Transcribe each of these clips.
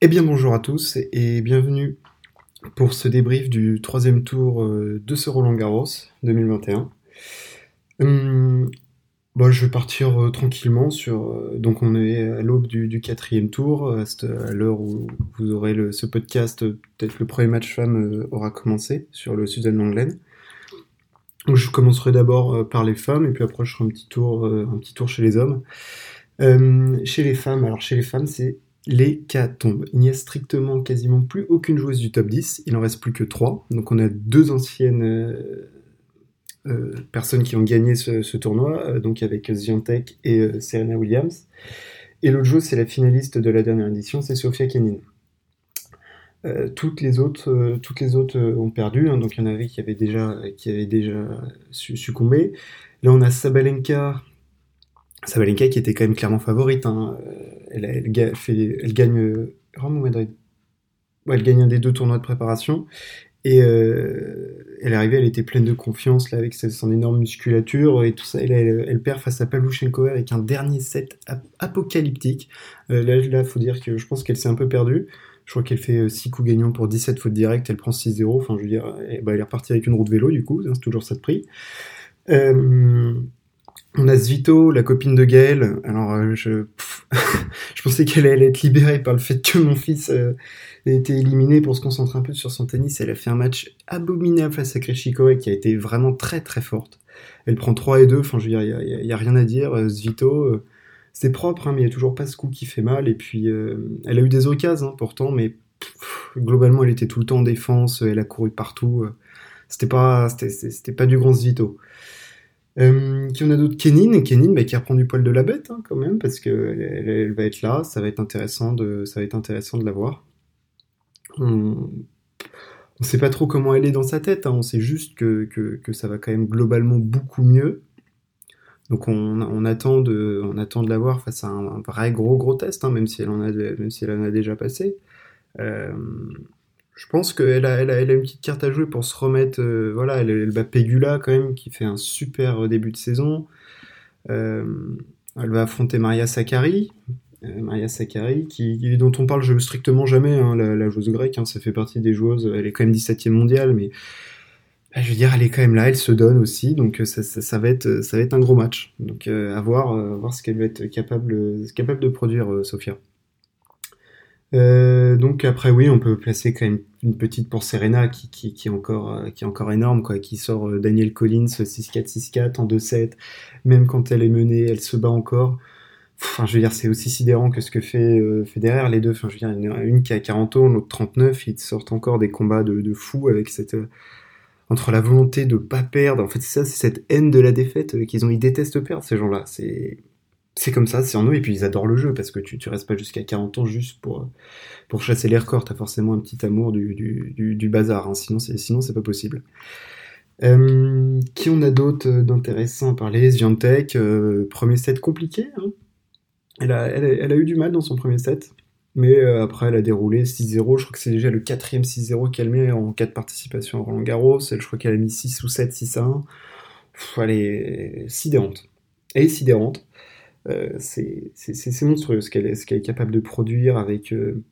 Eh bien bonjour à tous et bienvenue pour ce débrief du troisième tour euh, de ce Roland Garros 2021. Hum, bon, je vais partir euh, tranquillement sur. euh, donc on est à l'aube du, quatrième tour, à, l'heure où vous aurez ce podcast, peut-être le premier match femme aura commencé sur le Suzanne Langlaine. Donc, je commencerai d'abord par les femmes et puis après je ferai un petit tour, un petit tour chez les hommes. Euh, chez les femmes, alors chez les femmes, c'est l'hécatombe. Il n'y a strictement quasiment plus aucune joueuse du top 10. Il en reste plus que 3. Donc on a deux anciennes euh, euh, personnes qui ont gagné ce, tournoi, euh, donc avec Ziontek et Serena Williams. Et l'autre joueuse, c'est la finaliste de la dernière édition, c'est Sofia Kenin. Toutes les autres, toutes les autres ont perdu, hein, donc il y en avait qui avaient déjà, qui avaient déjà su- succombé. Là, on a Sabalenka, Sabalenka qui était quand même clairement favorite. hein. Euh, Elle, gagne euh, Rome ou Madrid? Elle gagne un des deux tournois de préparation. Et euh, elle est arrivée, elle était pleine de confiance là avec son énorme musculature et tout ça. Elle, perd face à Pavlyuchenkova avec un dernier set ap- apocalyptique. Euh, là, là, faut dire que je pense qu'elle s'est un peu perdue. Je crois qu'elle fait 6 coups gagnants pour 17 fautes directes, elle prend 6-0. Enfin, je veux dire, elle, bah, elle est repartie avec une roue de vélo du coup, hein, c'est toujours ça de prix. Euh, on a Svito, la copine de Gaël. Alors, euh, je, je pensais qu'elle allait être libérée par le fait que mon fils euh, ait été éliminé pour se concentrer un peu sur son tennis. Elle a fait un match abominable face à Kreshikova qui a été vraiment très très forte. Elle prend 3 et 2, enfin je veux dire, il n'y a, a rien à dire. Euh, Svito, euh, c'est propre, hein, mais il n'y a toujours pas ce coup qui fait mal. Et puis, elle a eu des occasions hein, pourtant, mais globalement, elle était tout le temps en défense, elle a couru partout. C'était pas, c'était, pas du grand Svito. Euh, qui on a d'autres? Kenin, Kenin bah, qui reprend du poil de la bête hein, quand même parce que elle, va être là, ça va être intéressant de, ça va être intéressant de la voir. On, on sait pas trop comment elle est dans sa tête, hein, on sait juste que, que, ça va quand même globalement beaucoup mieux. Donc on, attend de, on attend de la voir face à un, un vrai gros gros test, hein, même si elle en a, même si elle en a déjà passé. Euh, je pense qu'elle a, une petite carte à jouer pour se remettre. euh, voilà, elle, elle bat Pegula quand même, qui fait un super euh, début de saison. Euh, elle va affronter Maria Sakkari. Maria Sakkari, dont on parle strictement jamais, hein, la, joueuse grecque. hein, ça fait partie des joueuses. Elle est quand même 17e mondiale, mais bah, je veux dire, elle est quand même là, elle se donne aussi. Donc ça, va, être, un gros match. Donc à voir, voir ce qu'elle va être capable, capable de produire, Sofia. Euh, donc après oui, on peut placer quand même une petite pour Serena qui, qui, qui est encore euh, qui est encore énorme quoi, qui sort euh, Daniel Collins 6-4 6-4 en 2-7, même quand elle est menée, elle se bat encore. Enfin, je veux dire, c'est aussi sidérant que ce que fait euh, Federer les deux. Enfin, je veux dire, a une qui a 40 ans, l'autre 39, ils sortent encore des combats de, de fous avec cette euh, entre la volonté de pas perdre. En fait, c'est ça, c'est cette haine de la défaite euh, qu'ils ont. Ils détestent perdre ces gens-là. C'est c'est comme ça, c'est en eux, et puis ils adorent le jeu, parce que tu, tu restes pas jusqu'à 40 ans juste pour, pour chasser les records, t'as forcément un petit amour du, du, du, du bazar, hein. sinon c'est sinon c'est pas possible. Euh, qui on a d'autres d'intéressants à parler? Zviantec, euh, premier set compliqué, hein. elle, a, elle, a, elle a eu du mal dans son premier set, mais euh, après elle a déroulé 6-0, je crois que c'est déjà le quatrième 6-0 qu'elle met en cas de participation à Roland Garros, je crois qu'elle a mis 6 ou 7, 6-1, Pff, elle est sidérante, elle est sidérante. Euh, c'est monstrueux ce qu'elle est, capable de produire avec, euh,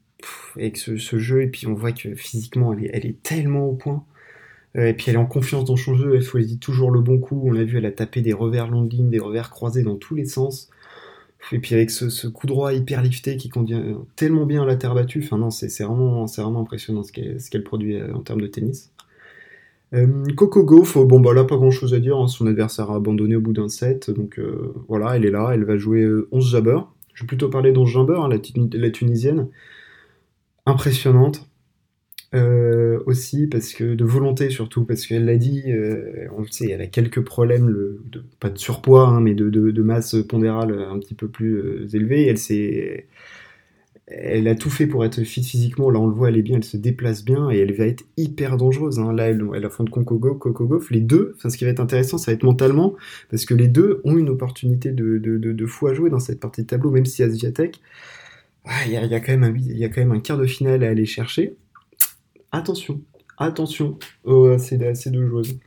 ce, jeu. Et puis on voit que physiquement, elle est, elle est tellement au point. Euh, et puis elle est en confiance dans son jeu, elle choisit toujours le bon coup. On l'a vu, elle a tapé des revers longs de ligne, des revers croisés dans tous les sens. Et puis avec ce, coup droit hyper lifté qui convient tellement bien à la terre battue, c'est vraiment, vraiment impressionnant ce qu'elle produit en termes de tennis. Euh, Coco Gauff, bon bah là pas grand chose à dire, hein, son adversaire a abandonné au bout d'un set, donc euh, voilà, elle est là, elle va jouer euh, 11 jabber. Je vais plutôt parler d'11 jabber, hein, la, Tuni- la tunisienne. Impressionnante. Euh, aussi parce que de volonté surtout parce qu'elle l'a dit euh, on le sait elle a quelques problèmes de, pas de surpoids hein, mais de, de, masse pondérale un petit peu plus euh, élevée elle s'est elle a tout fait pour être fit physiquement. Là, on le voit, elle est bien, elle se déplace bien et elle va être hyper dangereuse. hein. Là, elle, elle affronte Coco Gauff. Les deux, enfin, ce qui va être intéressant, ça va être mentalement parce que les deux ont une opportunité de, de, de, fou à jouer dans cette partie de tableau, même si Asiatek, ah, il y, a, y, quand même un, y a quand même un quart de finale à aller chercher. Attention, attention à ces deux joueuses.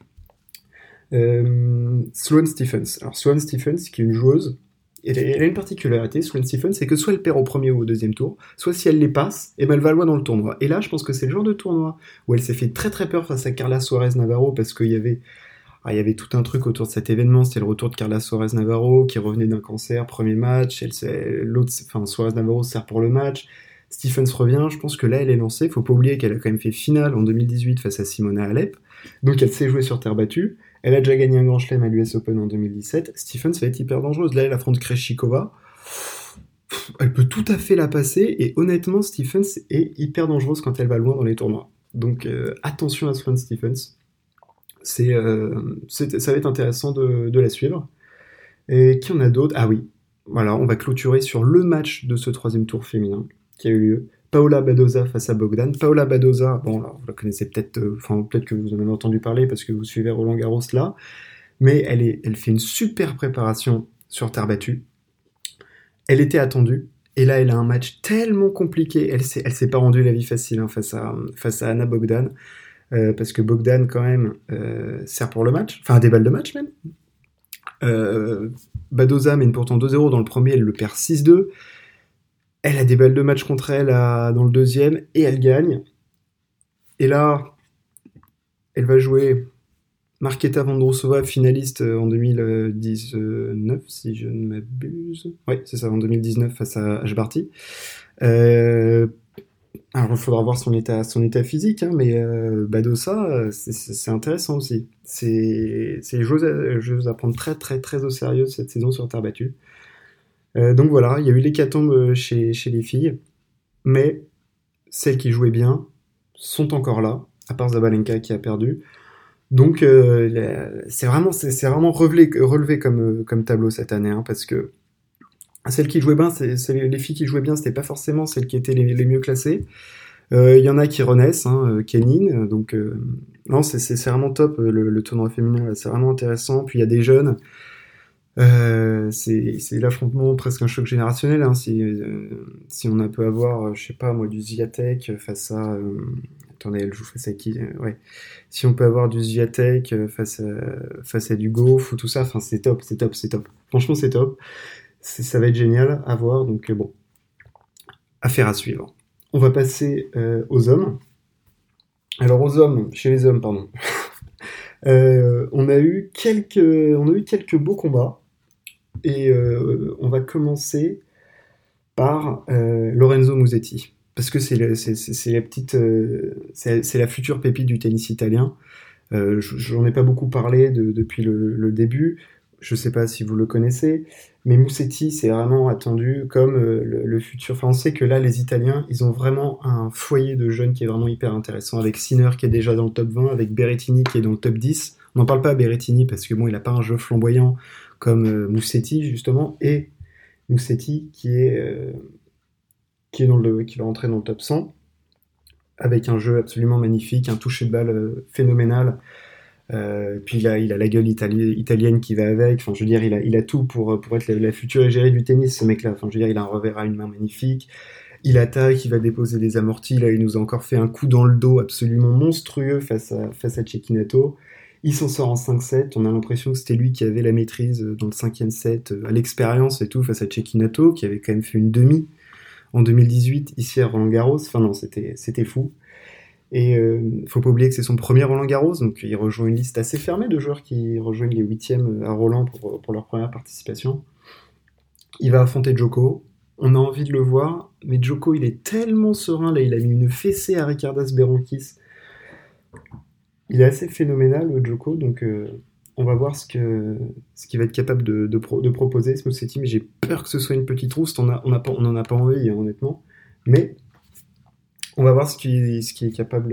Euh, Sloane Stephens. Alors, Sloane Stephens, qui est une joueuse elle a une particularité, Sloane Stephens, c'est que soit elle perd au premier ou au deuxième tour, soit si elle les passe, ben elle va loin dans le tournoi. Et là, je pense que c'est le genre de tournoi où elle s'est fait très très peur face à Carla Suarez Navarro parce qu'il y avait ah, il y avait tout un truc autour de cet événement, c'était le retour de Carla Suarez Navarro qui revenait d'un cancer, premier match, elle l'autre, enfin Suarez Navarro sert pour le match, Stephens revient, je pense que là elle est lancée, faut pas oublier qu'elle a quand même fait finale en 2018 face à Simona Alep, donc elle sait jouer sur terre battue, elle a déjà gagné un grand chelem à l'US Open en 2017. Stephens va être hyper dangereuse. Là, elle affronte Kreshikova. Elle peut tout à fait la passer. Et honnêtement, Stephens est hyper dangereuse quand elle va loin dans les tournois. Donc euh, attention à Swan Stephens. Euh, c'est, ça va être intéressant de, de, la suivre. Et qui en a d'autres? Ah oui, voilà, on va clôturer sur le match de ce troisième tour féminin qui a eu lieu. Paola Badoza face à Bogdan. Paola Badoza, bon, vous la connaissez peut-être, euh, enfin, peut-être que vous en avez entendu parler parce que vous suivez Roland Garros là, mais elle, est, elle fait une super préparation sur terre battue. Elle était attendue, et là, elle a un match tellement compliqué. Elle s'est, s'est pas rendue la vie facile hein, face, à, face à Anna Bogdan, euh, parce que Bogdan, quand même, euh, sert pour le match, enfin, des balles de match même. Badoza mène pourtant 2-0 dans le premier, elle le perd 6-2. Elle a des balles de match contre elle dans le deuxième et elle gagne. Et là, elle va jouer Marketa Vondrousova, finaliste en 2019, si je ne m'abuse. Oui, c'est ça, en 2019 face à H. Barty. Euh, alors, il faudra voir son état, son état physique, hein, mais euh, Badossa, c'est intéressant aussi. C'est des choses à prendre très, très, très au sérieux cette saison sur terre battue. Euh, donc voilà, il y a eu l'hécatombe euh, chez, chez les filles, mais celles qui jouaient bien sont encore là, à part Zabalenka qui a perdu. Donc euh, c'est vraiment, c'est, vraiment relevé, comme, tableau cette année, hein, parce que celles qui jouaient bien, les filles qui jouaient bien, c'était pas forcément celles qui étaient les, mieux classées. Il y en a qui renaissent, hein, Kenin, donc non, c'est, vraiment top le, le tournoi féminin, c'est vraiment intéressant. Puis il y a des jeunes euh, c'est l'affrontement presque un choc générationnel. Hein, si, euh, si on pu avoir, euh, je sais pas moi, du Ziatek face à. attendez, elle joue face à qui Ouais. Si on peut avoir du Ziatek face à, face à du Goff ou tout ça, c'est top, c'est top, c'est top. Franchement, c'est top. Ça va être génial à voir. Donc bon, affaire à suivre. On va passer aux hommes. Alors aux hommes, chez les hommes, pardon. on a eu quelques, on a eu quelques beaux combats. Et euh, on va commencer par euh, Lorenzo Musetti. Parce que c'est la, euh, la future pépite du tennis italien. J'en ai pas beaucoup parlé depuis le, début. Je sais pas si vous le connaissez, mais Musetti, c'est vraiment attendu comme le, futur. Enfin, on sait que là, les Italiens, ils ont vraiment un foyer de jeunes qui est vraiment hyper intéressant, avec Sinner qui est déjà dans le top 20, avec Berrettini qui est dans le top 10. On n'en parle pas à Berrettini parce que bon, il a pas un jeu flamboyant comme euh, Moussetti justement, et Moussetti qui est, euh, qui, va rentrer dans le top 100, avec un jeu absolument magnifique, un toucher de balle euh, phénoménal. puis il a, il a la gueule italienne qui va avec. Enfin, je veux dire, il a, il a tout pour, pour être la, future égérie du tennis, ce mec-là. Enfin, je veux dire, il a un revers à une main magnifique. Il attaque, il va déposer des amortis. Là, il nous a encore fait un coup dans le dos absolument monstrueux face à, face à Cecchinato. Il s'en sort en 5-7. On a l'impression que c'était lui qui avait la maîtrise dans le cinquième set, euh, à l'expérience et tout, face à Cecchinato, qui avait quand même fait une demi en 2018 ici à Roland Garros. Enfin non, c'était, fou. Et euh, faut pas oublier que c'est son premier Roland Garros, donc il rejoint une liste assez fermée de joueurs qui rejoignent les huitièmes à Roland pour, pour leur première participation. Il va affronter Joko. On a envie de le voir, mais Joko, il est tellement serein là. Il a mis une fessée à Ricardas Berankis il est assez phénoménal, Joko, donc euh, on va voir ce qu'il va être capable de, proposer, mais j'ai peur que ce soit une petite rousse, on n'en a, pas envie, hein, honnêtement. Mais on va voir ce qu'il est, capable,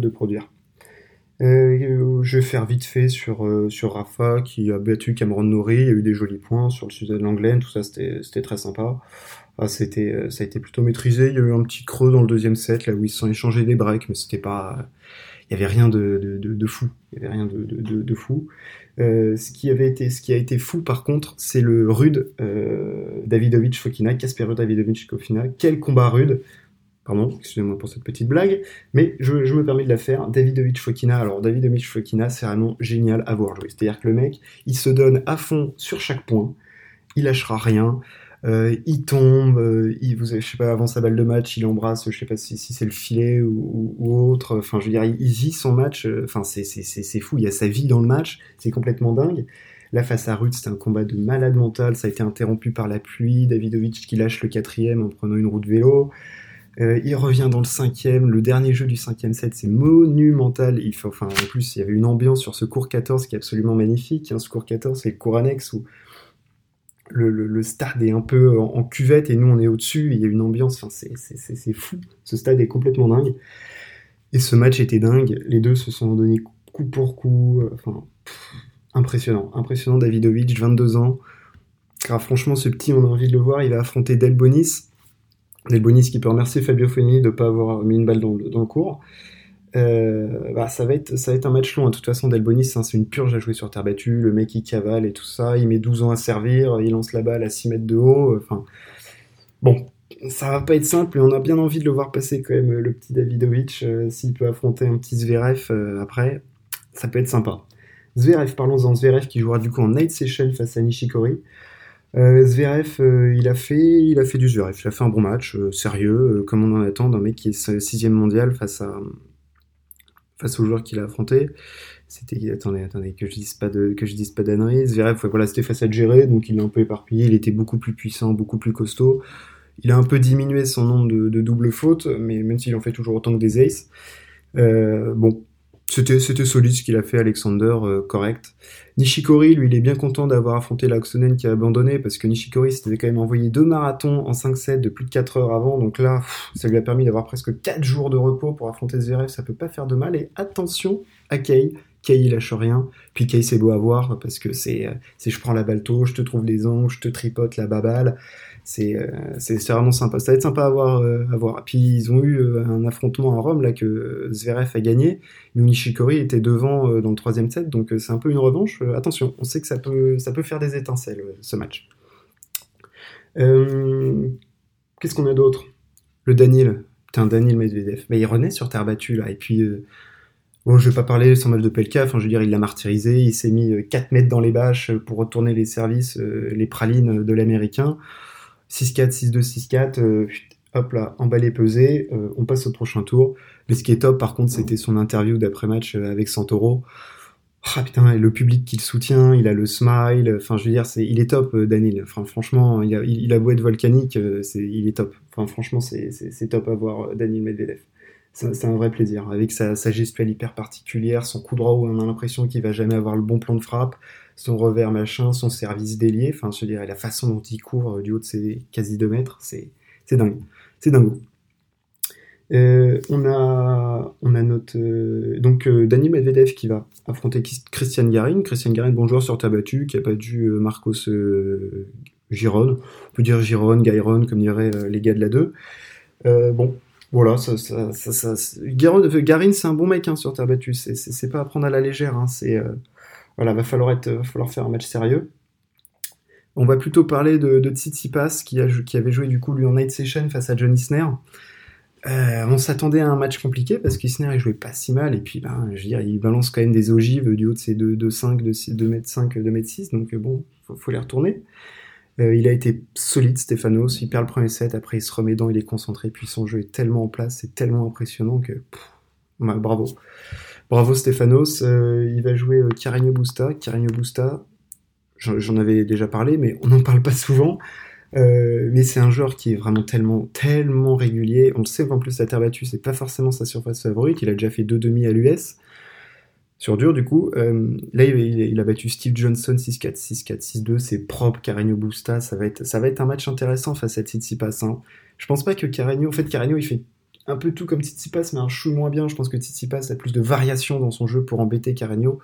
de produire. Euh, je vais faire vite fait sur, euh, sur Rafa qui a battu Cameron Nori, il y a eu des jolis points sur le sujet de l'Anglaine, tout ça c'était très sympa. Ah, ça a été plutôt maîtrisé, il y a eu un petit creux dans le deuxième set là où ils se sont échangés des breaks, mais c'était pas il y avait rien de, de, fou. Il y avait rien de fou. Euh, ce qui avait été, ce qui a été fou par contre, c'est le rude euh, Davidovich Fokina, Kasper Davidovich Fokina. Quel combat rude. Pardon, excusez-moi pour cette petite blague, mais je, je, me permets de la faire. Davidovich Fokina, alors Davidovich Fokina, c'est vraiment génial à voir jouer. C'est-à-dire que le mec, il se donne à fond sur chaque point. il lâchera rien. Euh, il tombe, euh, il, vous, je sais pas, avant sa balle de match, il embrasse, je sais pas si, c'est le filet ou, autre. Enfin, je veux dire, il, vit son match. Euh, enfin, c'est, fou. Il y a sa vie dans le match. C'est complètement dingue. Là, face à Ruth, c'était un combat de malade mental. Ça a été interrompu par la pluie. Davidovic qui lâche le quatrième en prenant une roue de vélo. Euh, il revient dans le cinquième. Le dernier jeu du cinquième set, c'est monumental. Il enfin, en plus, il y avait une ambiance sur ce cours 14 qui est absolument magnifique. Hein. Ce cours 14, c'est le cours annexe où le, stade est un peu en, cuvette et nous on est au-dessus, il y a une ambiance, c'est fou, ce stade est complètement dingue. Et ce match était dingue, les deux se sont donnés coup pour coup, euh, enfin, impressionnant, impressionnant Davidovic, 22 ans. Franchement, ce petit, on a envie de le voir, il va affronter Delbonis. Delbonis qui peut remercier Fabio Fognini de ne pas avoir mis une balle dans le, dans le cours. Euh, bah, ça, va être, un match long. Hein. De toute façon, Delbonis, hein, c'est une purge à jouer sur terre battue. Le mec, il cavale et tout ça. Il met 12 ans à servir. Il lance la balle à 6 mètres de haut. Bon, ça va pas être simple. Et on a bien envie de le voir passer quand même, le petit Davidovic. Euh, s'il peut affronter un petit Zverev euh, après, ça peut être sympa. Zverev, parlons-en. Zverev qui jouera du coup en night session face à Nishikori. Zverev, il, a fait, il a fait du Zverev. Il a fait un bon match, sérieux, comme on en attend d'un mec qui est sixième mondial face à face aux joueurs qu'il a affronté. C'était attendez attendez que je dise pas de que je dise pas. Zverev voilà c'était face à gérer donc il l'a un peu éparpillé. Il était beaucoup plus puissant, beaucoup plus costaud. Il a un peu diminué son nombre de, de doubles fautes, mais même s'il en fait toujours autant que des aces. Euh, bon, c'était, c'était solide ce qu'il a fait, Alexander, euh, correct. Nishikori, lui, il est bien content d'avoir affronté l'Axonen qui a abandonné, parce que Nishikori s'était quand même envoyé deux marathons en 5-7 de plus de 4 heures avant, donc là, ça lui a permis d'avoir presque 4 jours de repos pour affronter Zverev, ça peut pas faire de mal, et attention à Kei il lâche rien, puis Kei c'est beau à voir, parce que c'est, euh, c'est je prends la balle tôt, je te trouve des angles, je te tripote la baballe, euh, c'est vraiment sympa. Ça va être sympa à voir, euh, à. Puis ils ont eu un affrontement à Rome là que Zverev a gagné. Nishikori était devant dans le troisième set, donc c'est un peu une revanche. attention, on sait que ça peut, ça peut faire des étincelles ce match. Qu'est-ce qu'on a d'autre? Le Daniel. Putain, Daniel Medvedev. Mais il renaît sur terre battue là. Et puis, bon, je vais pas parler sans mal de Pelka. Enfin, je veux dire, il l'a martyrisé. Il s'est mis 4 mètres dans les bâches pour retourner les services, les pralines de l'américain. 6-4, 6-2, 6-4, hop là, emballé, pesé, euh, on passe au prochain tour. Mais ce qui est top, par contre, c'était son interview d'après-match euh, avec Santoro. Ah putain, et le public qui le soutient, il a le smile, enfin je veux dire, c'est, il est top, euh, Daniel. Enfin, franchement, il a, il beau être volcanique, c'est, il est top. Enfin, franchement, c'est, c'est, top à voir Daniel Medvedev. C'est, un vrai plaisir. Avec sa, sa gestuelle hyper particulière, son coup droit où on a l'impression qu'il va jamais avoir le bon plan de frappe, son revers machin, son service délié, enfin je dirais la façon dont il court euh, du haut de ses quasi 2 mètres, c'est dingue. C'est dingue. Euh, on a, on a notre euh, donc Dani Medvedev qui va affronter Christian Garin. Christian Garin, bon joueur sur tabattu, qui a pas dû Marcos Giron. On peut dire Giron, Gairon, comme diraient les gars de la 2. bon, voilà, ça, Garin, c'est un bon mec hein, sur terre battue. C'est pas à prendre à la légère. Hein, c'est voilà, va falloir, va falloir faire un match sérieux. On va plutôt parler de, de Tsitsipas qui, avait joué du coup lui en night session face à John Isner. Euh, on s'attendait à un match compliqué parce qu'Isner il jouait pas si mal et puis ben, il balance quand même des ogives du haut de ses 2,5, 2m5, 2m6 donc bon, faut, faut les retourner. Euh, il a été solide Stéphanos, il perd le premier set, après il se remet dedans, il est concentré, puis son jeu est tellement en place, c'est tellement impressionnant que bravo. Bravo Stéphanos, euh, il va jouer euh, Carreño Busta. Carreño Busta, j'en avais déjà parlé, mais on n'en parle pas souvent. Mais c'est un joueur qui est vraiment tellement, tellement régulier. On le sait qu'en plus, la terre battue, c'est pas forcément sa surface favorite. Il a déjà fait deux demi à l'US. Sur dur, du coup. là, il, a battu Steve Johnson 6-4, 6-4, 6-2. C'est propre, Carreño Busta. Ça va, être, ça va être un match intéressant face à Tsitsipas. Hein. Je pense pas que Carreño... En fait, Carreño, il fait un peu tout comme Tsitsipas, mais un chou moins bien. Je pense que Tsitsipas a plus de variations dans son jeu pour embêter Carreño.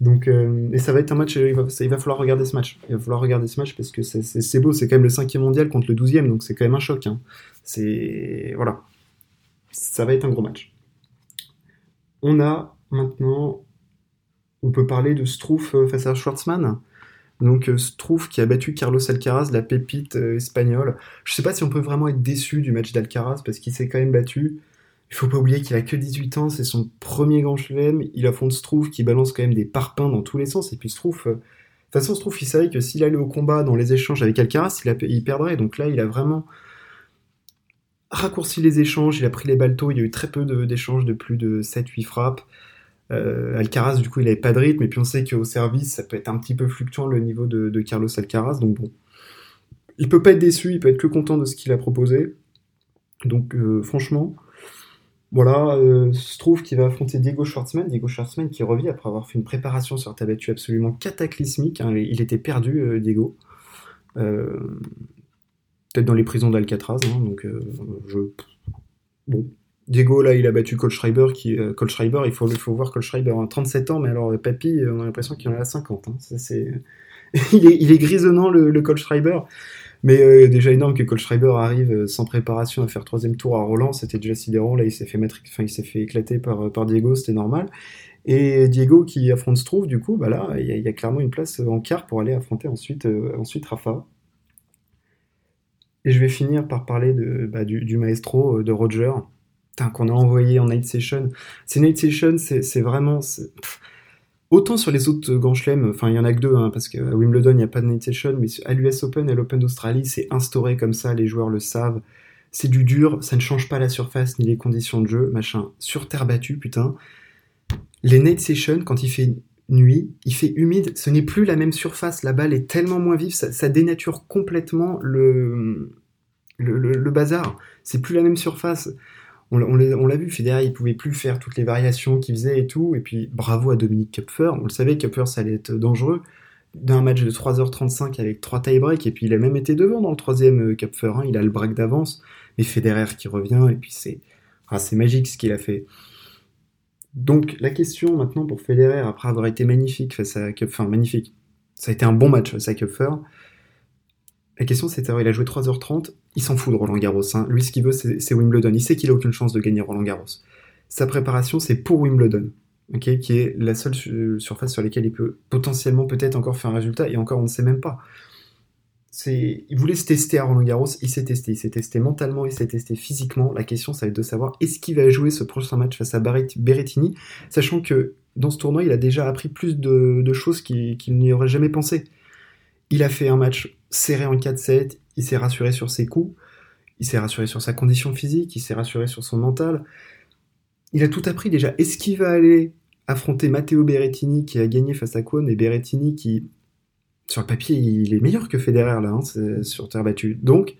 Donc, euh, et ça va être un match, il va, il va, falloir regarder ce match. Il va falloir regarder ce match parce que c'est beau, c'est quand même le cinquième mondial contre le douzième, donc c'est quand même un choc. Hein. C'est voilà, ça va être un gros match. On a maintenant, on peut parler de Struff euh, face à Schwartzmann. Donc euh, Struff qui a battu Carlos Alcaraz, la pépite euh, espagnole. Je sais pas si on peut vraiment être déçu du match d'Alcaraz parce qu'il s'est quand même battu. Il faut pas oublier qu'il a que 18 ans, c'est son premier grand chelem. Il affronte Struff qui balance quand même des parpaings dans tous les sens. Et puis Struff, euh, toute façon, se trouve, il savait que s'il allait au combat dans les échanges avec Alcaraz, il, il perdrait. Donc là, il a vraiment raccourci les échanges, il a pris les baltos, il y a eu très peu d'échanges de, plus de 7-8 frappes. Euh, Alcaraz, du coup, il avait pas de rythme, et puis on sait qu'au service, ça peut être un petit peu fluctuant le niveau de, Carlos Alcaraz, donc bon. Il peut pas être déçu, il peut être que content de ce qu'il a proposé. Donc, euh, franchement, voilà, euh, se trouve qu'il va affronter Diego Schwartzman. Diego Schwartzman qui revient après avoir fait une préparation sur ta battue absolument cataclysmique. Hein. il était perdu, Diego. Peut-être dans les prisons d'Alcatraz, hein, donc je. Bon, Diego, là, il a battu Schreiber, qui, euh, Schreiber, il faut, voir Schreiber a 37 ans, mais alors, Papy, on a l'impression qu'il en a 50. Hein. c'est... il, est, grisonnant, le, le Schreiber. Mais euh, déjà énorme que Schreiber arrive euh, sans préparation à faire troisième tour à Roland, c'était déjà sidérant. Là, il s'est fait il fait éclater par, Diego, c'était normal. Et Diego qui affronte Struve, du coup, bah là, il y, a clairement une place en quart pour aller affronter ensuite, Rafa. Et je vais finir par parler bah, du, maestro de Roger qu'on a envoyé en night session. Ces night sessions, c'est vraiment. Autant sur les autres grands chelems, enfin il y en a que deux, hein, parce qu'à Wimbledon il n'y a pas de night session, mais à l'US Open à l'Open d'Australie, c'est instauré comme ça, les joueurs le savent. C'est du dur, ça ne change pas la surface ni les conditions de jeu, machin. Sur terre battue, putain. Les night sessions, quand il fait nuit, il fait humide, ce n'est plus la même surface, la balle est tellement moins vive, ça, dénature complètement le, le, le bazar. C'est plus la même surface on, l'a vu, Federer, il pouvait plus faire toutes les variations qu'il faisait et tout. Et puis, bravo à Dominique Kupfer. On le savait, Kupfer, ça allait être dangereux. D'un match de 3h35 avec 3 tie-breaks, et puis il a même été devant dans le troisième euh, Kupfer. Hein, il a le break d'avance. Mais Federer qui revient, et puis c'est ah, c'est magique ce qu'il a fait. Donc, la question maintenant pour Federer, après avoir été magnifique face à Kupfer, magnifique, ça a été un bon match face à Kupfer. La question c'est, il a joué 3h30, il s'en fout de Roland Garros. Hein. Lui, ce qu'il veut, c'est Wimbledon. Il sait qu'il a aucune chance de gagner Roland Garros. Sa préparation, c'est pour Wimbledon, qui est la seule surface sur laquelle il peut potentiellement peut-être encore faire un résultat, et encore on ne sait même pas. Il voulait se tester à Roland Garros, il s'est testé, il s'est testé mentalement, il s'est testé physiquement. La question, ça va être de savoir est-ce qu'il va jouer ce prochain match face à Berrettini, sachant que dans ce tournoi, il a déjà appris plus de, choses qu'il n'y aurait jamais pensé. Il a fait un match serré en 4-7, il s'est rassuré sur ses coups, il s'est rassuré sur sa condition physique, il s'est rassuré sur son mental. Il a tout appris déjà. Est-ce qu'il va aller affronter Matteo Berrettini qui a gagné face à Kwon et Berrettini qui, sur le papier, il est meilleur que Federer là, hein, sur terre battue. Donc,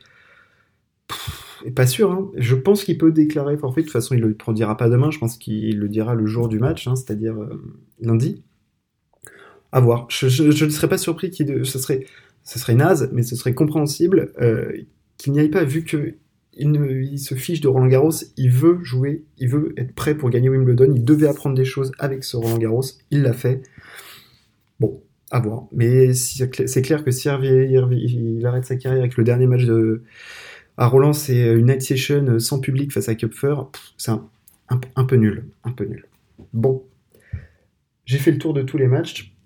pas sûr. Hein. Je pense qu'il peut déclarer forfait. De toute façon, il ne le dira pas demain. Je pense qu'il le dira le jour du match, hein, c'est-à-dire euh, lundi. À voir. Je ne serais pas surpris qu'il. Ce serait ce serait naze, mais ce serait compréhensible euh, qu'il n'y aille pas, vu que il, se fiche de Roland Garros, il veut jouer, il veut être prêt pour gagner Wimbledon, il devait apprendre des choses avec ce Roland Garros, il l'a fait. Bon, à voir. Mais c'est clair que si il arrête sa carrière avec le dernier match de, à Roland, c'est une night session sans public face à Kupfer, c'est un peu nul, un peu nul. Bon, j'ai fait le tour de tous les matchs.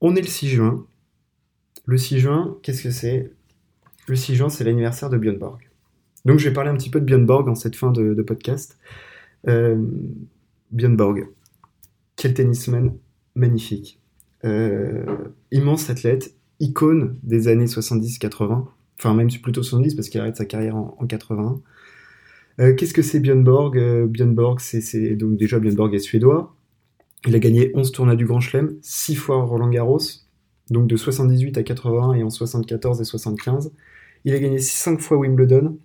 On est le 6 juin. Le 6 juin, qu'est-ce que c'est? Le 6 juin, c'est l'anniversaire de Björn Borg. Donc je vais parler un petit peu de Björn Borg en cette fin de, podcast. Euh, Björn Borg, quel tennisman magnifique. Euh, immense athlète, icône des années 70-80, enfin même plutôt 70 parce qu'il arrête sa carrière en, 80. Euh, qu'est-ce que c'est Björn Borg? Euh, Björn Borg, c'est donc déjà Björn Borg est suédois. Il a gagné 11 tournois du Grand Chelem, 6 fois Roland Garros, donc de 78 à 80 et en 74 et 75. Il a gagné 5 fois Wimbledon.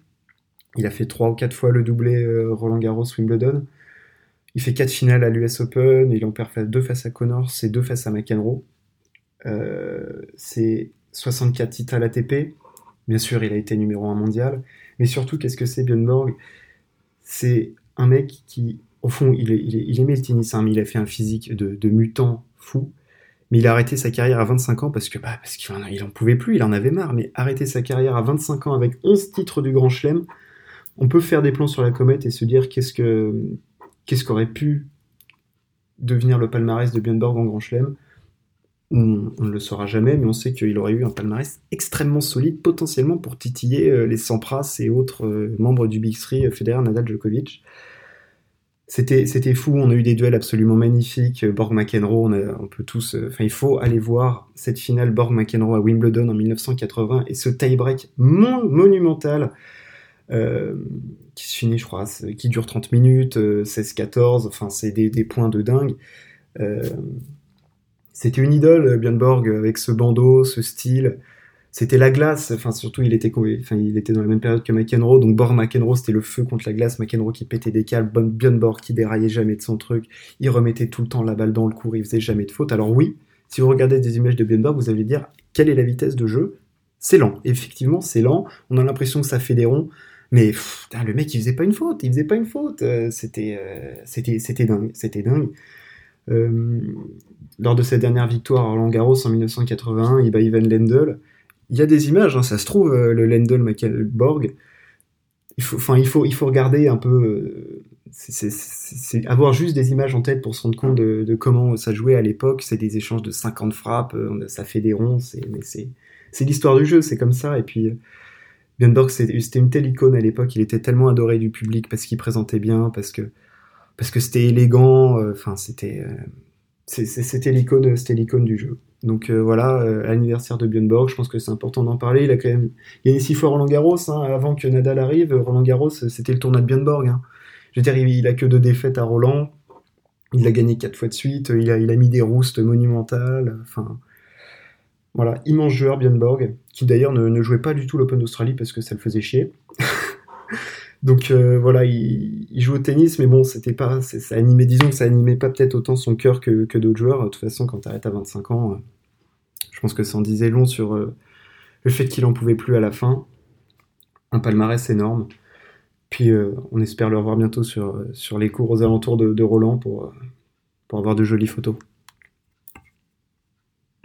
Il a fait 3 ou 4 fois le doublé euh, Roland Garros Wimbledon. Il fait 4 finales à l'US Open. Il en perd 2 face à Connors et 2 face à McEnroe. Euh, c'est 64 titres à l'ATP. Bien sûr, il a été numéro 1 mondial. Mais surtout, qu'est-ce que c'est Björn Borg? C'est un mec qui, au fond, il, il, aimait le tennis, hein, mais il a fait un physique de mutant fou. Mais il a arrêté sa carrière à 25 ans parce que bah, parce qu'il en, en pouvait plus, il en avait marre. Mais arrêter sa carrière à 25 ans avec 11 titres du Grand Chelem, on peut faire des plans sur la comète et se dire qu'est-ce que qu'est-ce qu'aurait pu devenir le palmarès de Björn Borg en Grand Chelem. On, ne le saura jamais, mais on sait qu'il aurait eu un palmarès extrêmement solide, potentiellement pour titiller euh, les Sampras et autres euh, membres du Big Three, euh, Federer, Nadal, Djokovic. C'était, c'était fou, on a eu des duels absolument magnifiques. Borg-McEnroe, on, on, peut tous. Enfin, il faut aller voir cette finale Borg-McEnroe à Wimbledon en 1980 et ce tie-break monumental euh, qui se finit, je crois, qui dure 30 minutes, 16-14. Euh, enfin, c'est des, points de dingue. Euh, c'était une idole, Björn Borg, avec ce bandeau, ce style c'était la glace. Enfin, surtout, il était, dans la même période que McEnroe. Donc, Borg McEnroe, c'était le feu contre la glace. McEnroe qui pétait des câbles. Björn Borg qui déraillait jamais de son truc. Il remettait tout le temps la balle dans le cours. Il faisait jamais de faute. Alors, oui, si vous regardez des images de Borg, vous allez dire quelle est la vitesse de jeu? C'est lent. Effectivement, c'est lent. On a l'impression que ça fait des ronds. Mais le mec, il faisait pas une faute. Il faisait pas une faute. Euh, c'était, euh, c'était, c'était dingue. C'était dingue. Euh, lors de sa dernière victoire à Roland Garros en 1981, il bat Ivan Lendl il y a des images, hein, ça se trouve, euh, le Lendl Borg. Il faut, enfin, il faut, il faut regarder un peu. Euh, avoir juste des images en tête pour se rendre compte de, comment ça jouait à l'époque. C'est des échanges de 50 frappes, euh, ça fait des ronds. C'est l'histoire du jeu, c'est comme ça. Et puis, Björn c'était une telle icône à l'époque. Il était tellement adoré du public parce qu'il présentait bien, parce que parce que c'était élégant. Enfin, c'était c'était l'icône, c'était l'icône du jeu. Donc euh, voilà, euh, anniversaire de Björn Borg, je pense que c'est important d'en parler. Il a quand même gagné six fois Roland Garros. Hein, avant que Nadal arrive, Roland Garros, c'était le tournoi de Björn Borg. Hein. Je veux dire, il, a que deux défaites à Roland. Il l'a gagné quatre fois de suite. Il a, il a mis des roustes monumentales. Voilà, immense joueur Björn Borg, qui d'ailleurs ne, jouait pas du tout l'Open d'Australie parce que ça le faisait chier. Donc euh, voilà, il, il, joue au tennis, mais bon, c'était pas, ça animait, disons ça animait pas peut-être autant son cœur que, que d'autres joueurs. De toute façon, quand tu arrêtes à 25 ans, pense que ça en disait long sur euh, le fait qu'il en pouvait plus à la fin. Un palmarès énorme. Puis euh, on espère le revoir bientôt sur, sur les cours aux alentours de, de Roland pour, pour avoir de jolies photos.